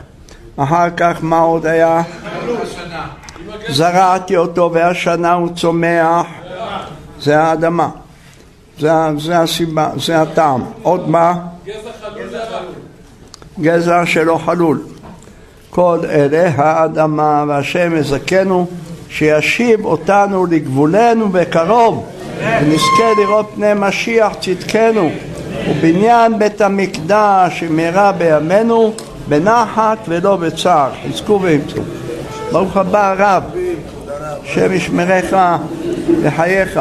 אחר כך מה עוד היה? זרעתי אותו והשנה הוא צומח, זה האדמה. זה, זה הסיבה, זה הטעם. עוד מה? גזע שלא חלול. כל אלה האדמה והשם יזכנו שישיב אותנו לגבולנו בקרוב ונזכה לראות פני משיח צדקנו ובניין בית המקדש במהרה בימינו בנחת ולא בצער חזקו ואמצו ברוך הבא הרב השם ישמרך וחייך